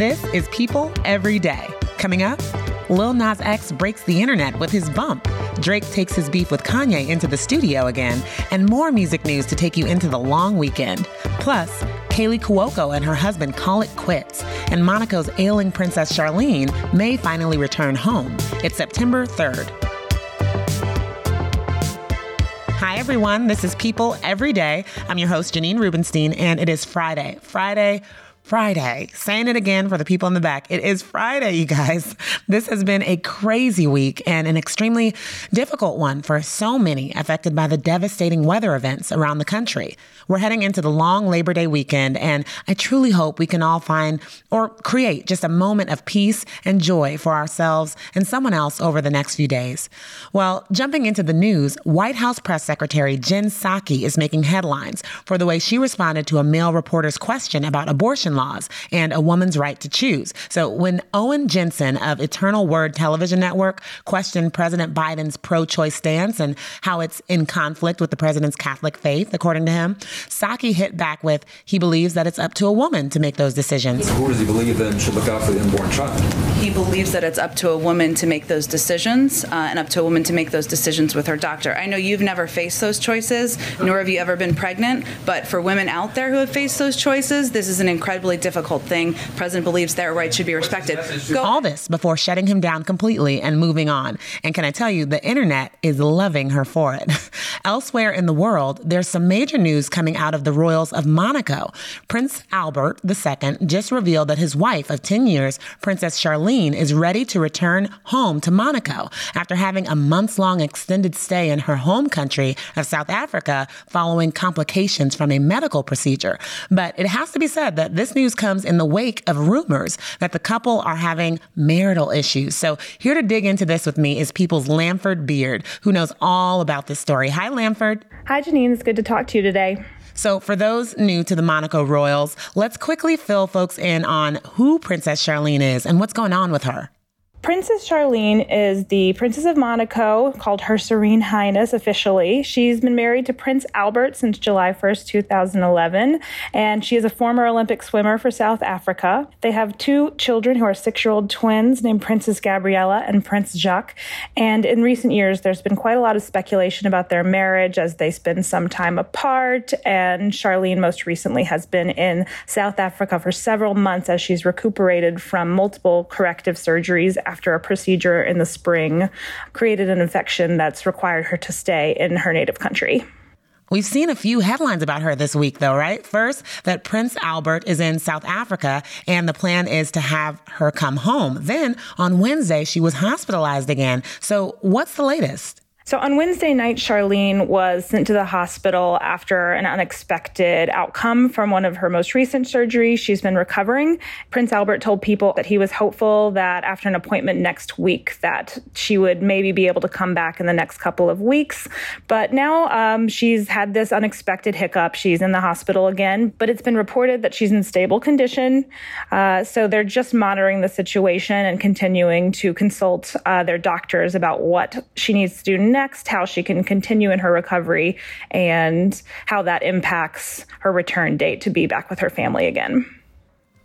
This is People Every Day. Coming up, Lil Nas X breaks the internet with his bump. Drake takes his beef with Kanye into the studio again, and more music news to take you into the long weekend. Plus, Kaley Cuoco and her husband call it quits, and Monaco's ailing Princess Charlene may finally return home. It's September 3rd. Hi, everyone. This is People Every Day. I'm your host, Janine Rubenstein, and it is Friday. Friday, Friday. Saying it again for the people in the back. It is Friday, you guys. This has been a crazy week and an extremely difficult one for so many affected by the devastating weather events around the country. We're heading into the long Labor Day weekend, and I truly hope we can all find or create just a moment of peace and joy for ourselves and someone else over the next few days. Well, jumping into the news, White House Press Secretary Jen Psaki is making headlines for the way she responded to a male reporter's question about abortion laws and a woman's right to choose. So when Owen Jensen of Eternal Word Television Network questioned President Biden's pro choice stance and how it's in conflict with the president's Catholic faith, according to him, Psaki hit back with he believes that it's up to a woman to make those decisions. Who does he believe then should look out for the unborn child? He believes that it's up to a woman to make those decisions uh, and up to a woman to make those decisions with her doctor. I know you've never faced those choices, nor have you ever been pregnant, but for women out there who have faced those choices, this is an incredibly difficult thing. The president believes their rights should be respected. Go- All this before shutting him down completely and moving on. And can I tell you, the internet is loving her for it. Elsewhere in the world, there's some major news coming out of the royals of Monaco. Prince Albert II just revealed that his wife of 10 years, Princess Charlene, is ready to return home to Monaco after having a months long extended stay in her home country of South Africa following complications from a medical procedure. But it has to be said that this news comes in the wake of rumors that the couple are having marital issues. So here to dig into this with me is People's Lamford Beard, who knows all about this story. Hi, Lamford. Hi, Janine. It's good to talk to you today. So, for those new to the Monaco Royals, let's quickly fill folks in on who Princess Charlene is and what's going on with her. Princess Charlene is the Princess of Monaco, called Her Serene Highness officially. She's been married to Prince Albert since July 1st, 2011, and she is a former Olympic swimmer for South Africa. They have two children who are six year old twins named Princess Gabriella and Prince Jacques. And in recent years, there's been quite a lot of speculation about their marriage as they spend some time apart. And Charlene, most recently, has been in South Africa for several months as she's recuperated from multiple corrective surgeries after a procedure in the spring created an infection that's required her to stay in her native country. We've seen a few headlines about her this week, though, right? First, that Prince Albert is in South Africa and the plan is to have her come home. Then on Wednesday, she was hospitalized again. So, what's the latest? So on Wednesday night, Charlene was sent to the hospital after an unexpected outcome from one of her most recent surgeries. She's been recovering. Prince Albert told people that he was hopeful that after an appointment next week that she would maybe be able to come back in the next couple of weeks. But now um, she's had this unexpected hiccup. She's in the hospital again, but it's been reported that she's in stable condition. Uh, so they're just monitoring the situation and continuing to consult uh, their doctors about what she needs to do next how she can continue in her recovery, and how that impacts her return date to be back with her family again.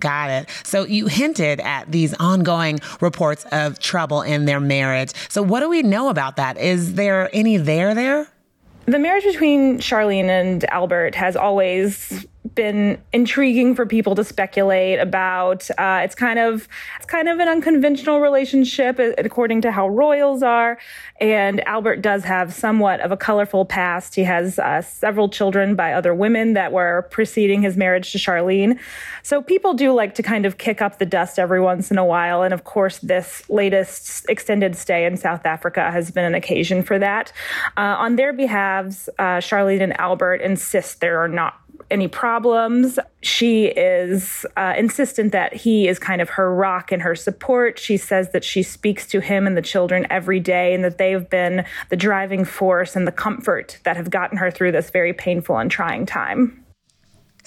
Got it. So you hinted at these ongoing reports of trouble in their marriage. So what do we know about that? Is there any there there? The marriage between Charlene and Albert has always been intriguing for people to speculate about. Uh, it's kind of it's kind of an unconventional relationship according to how royals are, and Albert does have somewhat of a colorful past. He has uh, several children by other women that were preceding his marriage to Charlene. So people do like to kind of kick up the dust every once in a while, and of course, this latest extended stay in South Africa has been an occasion for that. Uh, on their behalves, uh, Charlene and Albert insist there are not any problems. She is uh, insistent that he is kind of her rock and her support. She says that she speaks to him and the children every day and that they've been the driving force and the comfort that have gotten her through this very painful and trying time.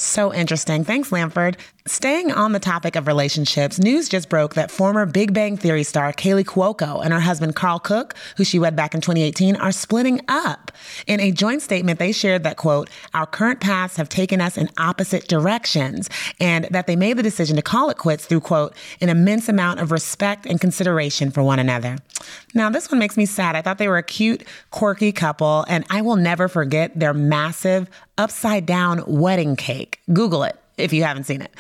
So interesting. Thanks, Lamford. Staying on the topic of relationships, news just broke that former Big Bang Theory star Kaley Cuoco and her husband Karl Cook, who she wed back in 2018, are splitting up. In a joint statement, they shared that, quote, our current paths have taken us in opposite directions, and that they made the decision to call it quits through, quote, an immense amount of respect and consideration for one another. Now, this one makes me sad. I thought they were a cute, quirky couple, and I will never forget their massive upside down wedding cake. Google it if you haven't seen it.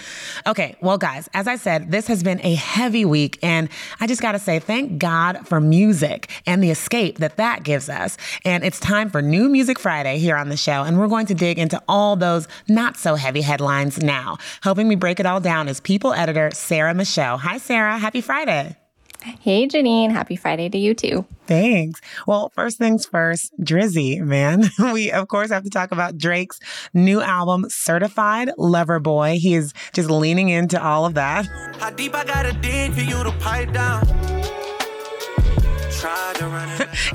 Okay, well, guys, as I said, this has been a heavy week, and I just got to say, thank God for music and the escape that that gives us. And it's time for New Music Friday here on the show, and we're going to dig into all those not so heavy headlines now. Helping me break it all down is People editor Sarah Michelle. Hi, Sarah. Happy Friday. Hey, Janine. Happy Friday to you too. Thanks. Well, first things first, Drizzy, man. We, of course, have to talk about Drake's new album, Certified Lover Boy. He is just leaning into all of that. How deep I gotta dig for you to pipe down?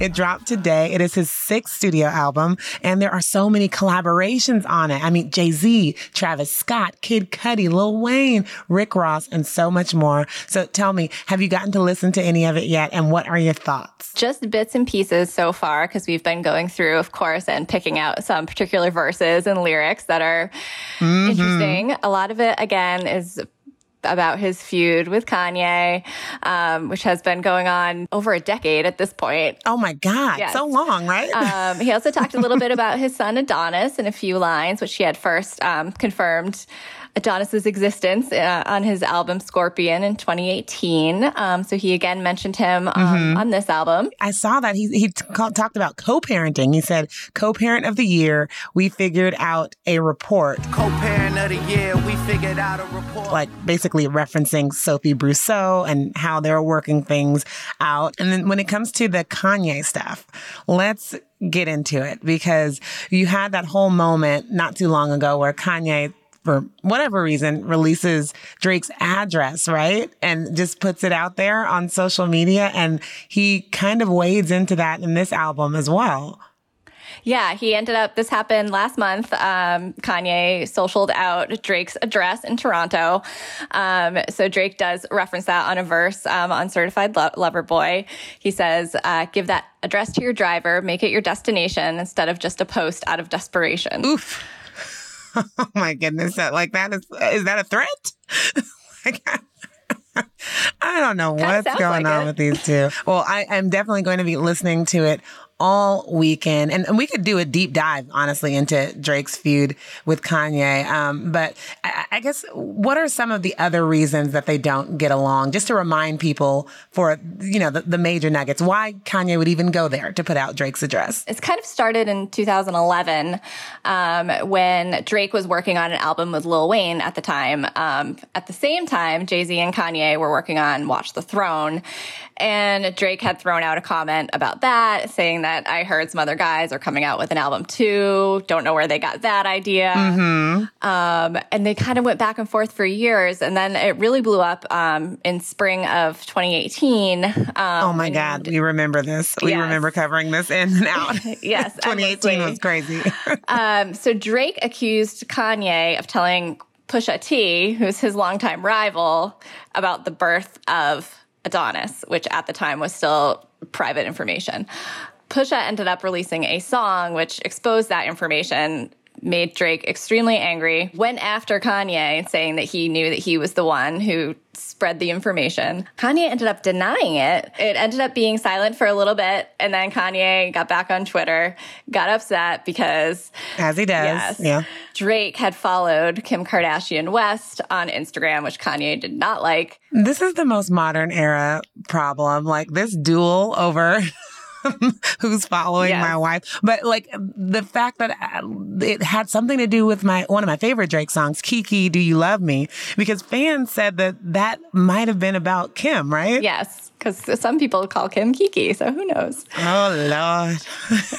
It dropped today. It is his sixth studio album, and there are so many collaborations on it. I mean, Jay Z, Travis Scott, Kid Cudi, Lil Wayne, Rick Ross, and so much more. So tell me, have you gotten to listen to any of it yet, and what are your thoughts? Just bits and pieces so far, because we've been going through, of course, and picking out some particular verses and lyrics that are mm-hmm. interesting. A lot of it, again, is about his feud with Kanye, um, which has been going on over a decade at this point. Oh my God, yes. so long, right? um, he also talked a little bit about his son Adonis in a few lines, which he had first um, confirmed Adonis's existence uh, on his album Scorpion in 2018. Um, so he again mentioned him um, mm-hmm. on this album. I saw that he he t- talked about co-parenting. He said co-parent of the year. We figured out a report. Co-parent the year. We figured out a report. Like basically referencing Sophie Brussaux and how they're working things out. And then when it comes to the Kanye stuff, let's get into it because you had that whole moment not too long ago where Kanye for whatever reason, releases Drake's address, right? And just puts it out there on social media. And he kind of wades into that in this album as well. Yeah, he ended up, this happened last month. Um, Kanye socialed out Drake's address in Toronto. Um, so Drake does reference that on a verse um, on Certified Lo- Lover Boy. He says, uh, give that address to your driver, make it your destination instead of just a post out of desperation. Oof. oh my goodness. Like that is, is that a threat? I don't know what's going like on it. with these two. Well, I am definitely going to be listening to it all weekend. And, and we could do a deep dive, honestly, into Drake's feud with Kanye. Um, but I, I, guess what are some of the other reasons that they don't get along? Just to remind people for, you know, the, the major nuggets, why Kanye would even go there to put out Drake's address. It's kind of started in 2011 um, when Drake was working on an album with Lil Wayne at the time. Um, at the same time, Jay Z and Kanye were working on Watch the Throne. And Drake had thrown out a comment about that, saying that I heard some other guys are coming out with an album too. Don't know where they got that idea. Mm-hmm. Um, and they kind of went back and forth for years. And then it really blew up um, in spring of 2018. Um, oh my God. We remember this. We yes. remember covering this in and out. yes. 2018 was crazy. Um, so Drake accused Kanye of telling Pusha T, who's his longtime rival, about the birth of Adonis, which at the time was still private information. Pusha ended up releasing a song which exposed that information made Drake extremely angry, went after Kanye, saying that he knew that he was the one who spread the information. Kanye ended up denying it. It ended up being silent for a little bit, and then Kanye got back on Twitter, got upset because. As he does. Yes. Yeah. Drake had followed Kim Kardashian West on Instagram, which Kanye did not like. This is the most modern era problem. Like this duel over. who's following Yes. my wife. But like the fact that uh, it had something to do with my one of my favorite Drake songs, Kiki, Do You Love Me? Because fans said that that might have been about Kim, right? Yes, because some people call Kim Kiki, so who knows? Oh Lord.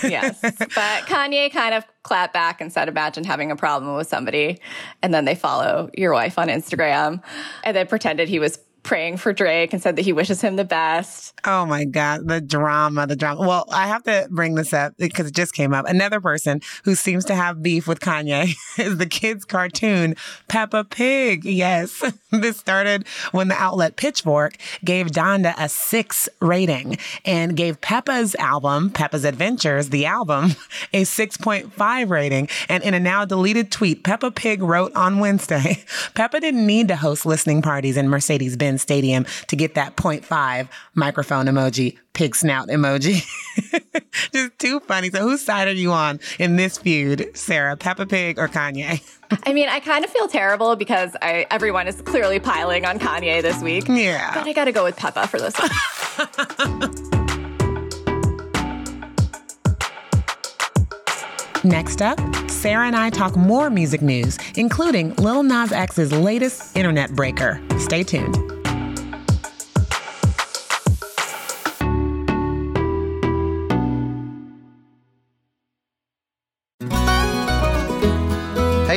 yes. But Kanye kind of clapped back and said, Imagine having a problem with somebody. And then they follow your wife on Instagram and then pretended he was praying for Drake and said that he wishes him the best. Oh my God, the drama, the drama. Well, I have to bring this up because it just came up. Another person who seems to have beef with Kanye is the kids' cartoon Peppa Pig. Yes, this started when the outlet Pitchfork gave Donda a six rating and gave Peppa's album, Peppa's Adventures, the album, a 6.5 rating. And in a now deleted tweet, Peppa Pig wrote on Wednesday, Peppa didn't need to host listening parties in Mercedes Benz Stadium to get that 0.5 microphone emoji, pig snout emoji. Just too funny. So, whose side are you on in this feud, Sarah? Peppa Pig or Kanye? I mean, I kind of feel terrible because I, everyone is clearly piling on Kanye this week. Yeah. But I got to go with Peppa for this one. Next up, Sarah and I talk more music news, including Lil Nas X's latest internet breaker. Stay tuned.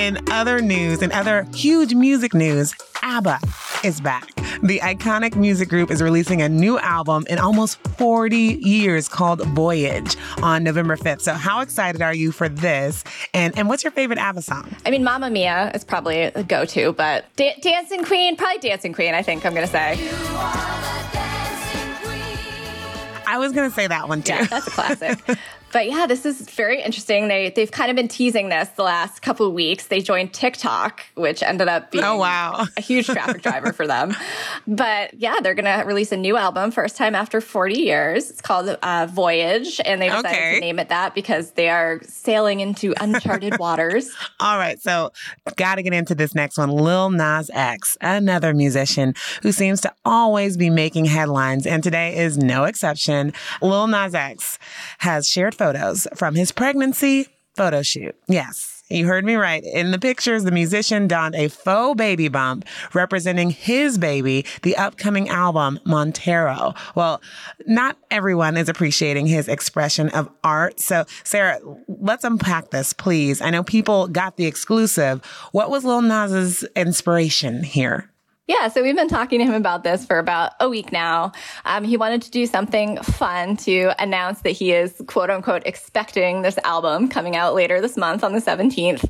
In other news, in other huge music news, ABBA is back. The iconic music group is releasing a new album in almost 40 years called Voyage on November 5th. So, how excited are you for this? And and what's your favorite ABBA song? I mean, Mamma Mia is probably a go to, but da- Dancing Queen, probably Dancing Queen, I think I'm going to say. I was going to say that one too. Yeah, that's a classic. but yeah, this is very interesting. They they've kind of been teasing this the last couple of weeks. They joined TikTok, which ended up being Oh, wow. a huge traffic driver for them. But yeah, they're gonna release a new album, first time after 40 years. It's called uh, Voyage, and they decided Okay. to name it that because they are sailing into uncharted waters. All right, so got to get into this next one. Lil Nas X, another musician who seems to always be making headlines, and today is no exception. Lil Nas X has shared photos from his pregnancy photo shoot. Yes. You heard me right. In the pictures, the musician donned a faux baby bump representing his baby, the upcoming album, Montero. Well, not everyone is appreciating his expression of art. So, Sarah, let's unpack this, please. I know people got the exclusive. What was Lil Nas's inspiration here? Yeah, so we've been talking to him about this for about a week now. Um, he wanted to do something fun to announce that he is quote unquote expecting this album coming out later this month on the 17th.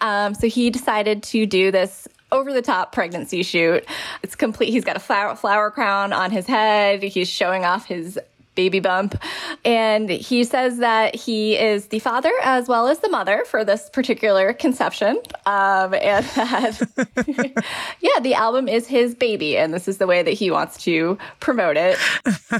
Um, so he decided to do this over the top pregnancy shoot. It's complete. He's got a flower, flower crown on his head. He's showing off his baby bump. And he says that he is the father as well as the mother for this particular conception. Um, and that, yeah, the album is his baby. And this is the way that he wants to promote it.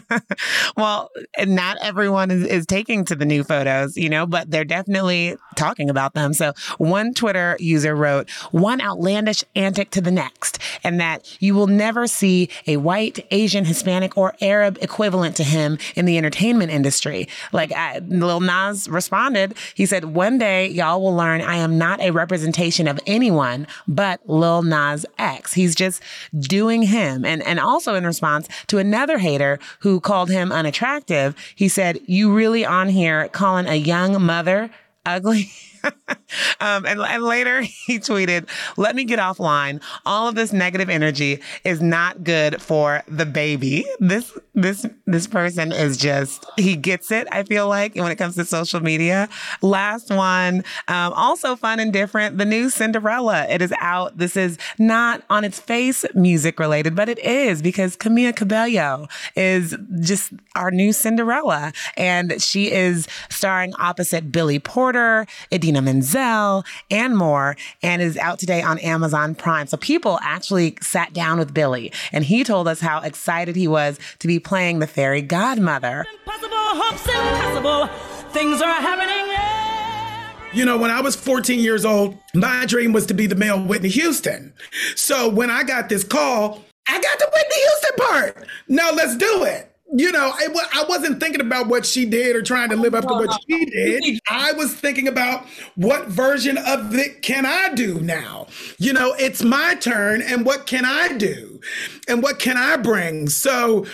well, not everyone is, is taking to the new photos, you know, but they're definitely talking about them. So one Twitter user wrote, one outlandish antic to the next, and that you will never see a white, Asian, Hispanic, or Arab equivalent to him in the entertainment industry. Like I, Lil Nas responded, he said, One day y'all will learn I am not a representation of anyone but Lil Nas X. He's just doing him. And, and also in response to another hater who called him unattractive, he said, You really on here calling a young mother ugly? um, and, and later he tweeted, Let me get offline. All of this negative energy is not good for the baby. This this this person is just he gets it, I feel like, when it comes to social media. Last one, um, also fun and different. The new Cinderella. It is out. This is not on its face music related, but it is because Camila Cabello is just our new Cinderella. And she is starring opposite Billy Porter, Idina Menzel, and more, and is out today on Amazon Prime. So people actually sat down with Billy, and he told us how excited he was to be playing the fairy godmother. Things are happening. You know, when I was 14 years old, my dream was to be the male Whitney Houston. So when I got this call, I got the Whitney Houston part. Now let's do it you know, I, I wasn't thinking about what she did or trying to live up to what she did. I was thinking about what version of it can I do now? You know, it's my turn, and what can I do? And what can I bring? So,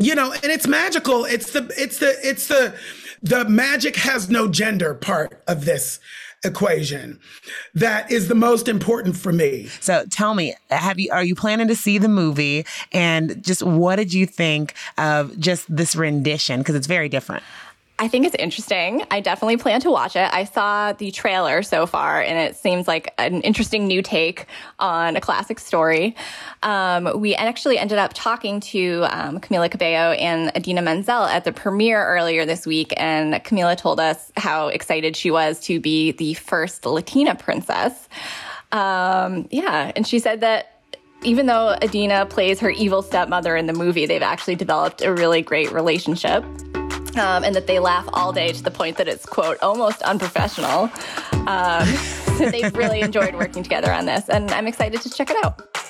you know, and it's magical. It's the, it's the, it's the, the magic has no gender part of this equation that is the most important for me. So tell me, have you are you planning to see the movie and just what did you think of just this rendition because it's very different? I think it's interesting. I definitely plan to watch it. I saw the trailer so far, and it seems like an interesting new take on a classic story. Um, we actually ended up talking to um, Camila Cabello and Idina Menzel at the premiere earlier this week, and Camila told us how excited she was to be the first Latina princess. Um, yeah, and she said that even though Idina plays her evil stepmother in the movie, they've actually developed a really great relationship um, and that they laugh all day to the point that it's quote almost unprofessional. Um, so they've really enjoyed working together on this, and I'm excited to check it out.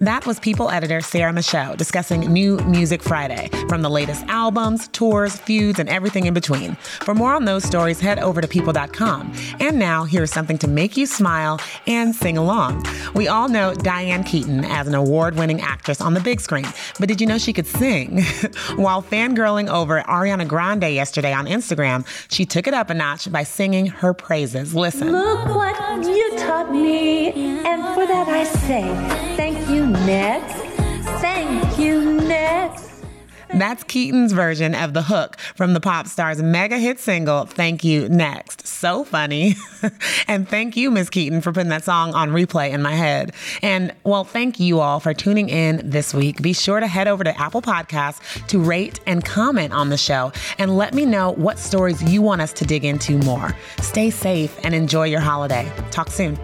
That was People editor Sarah Michelle discussing New Music Friday from the latest albums, tours, feuds, and everything in between. For more on those stories, head over to people.com. And now, here's something to make you smile and sing along. We all know Diane Keaton as an award winning actress on the big screen, but did you know she could sing? While fangirling over Ariana Grande yesterday on Instagram, she took it up a notch by singing her praises. Listen. Look what you taught me, and for that I say thank you next. Thank you, next. That's Keaton's version of the hook from the pop star's mega hit single, Thank You Next. So funny. and thank you, Miss Keaton, for putting that song on replay in my head. And well, thank you all for tuning in this week. Be sure to head over to Apple Podcasts to rate and comment on the show and let me know what stories you want us to dig into more. Stay safe and enjoy your holiday. Talk soon.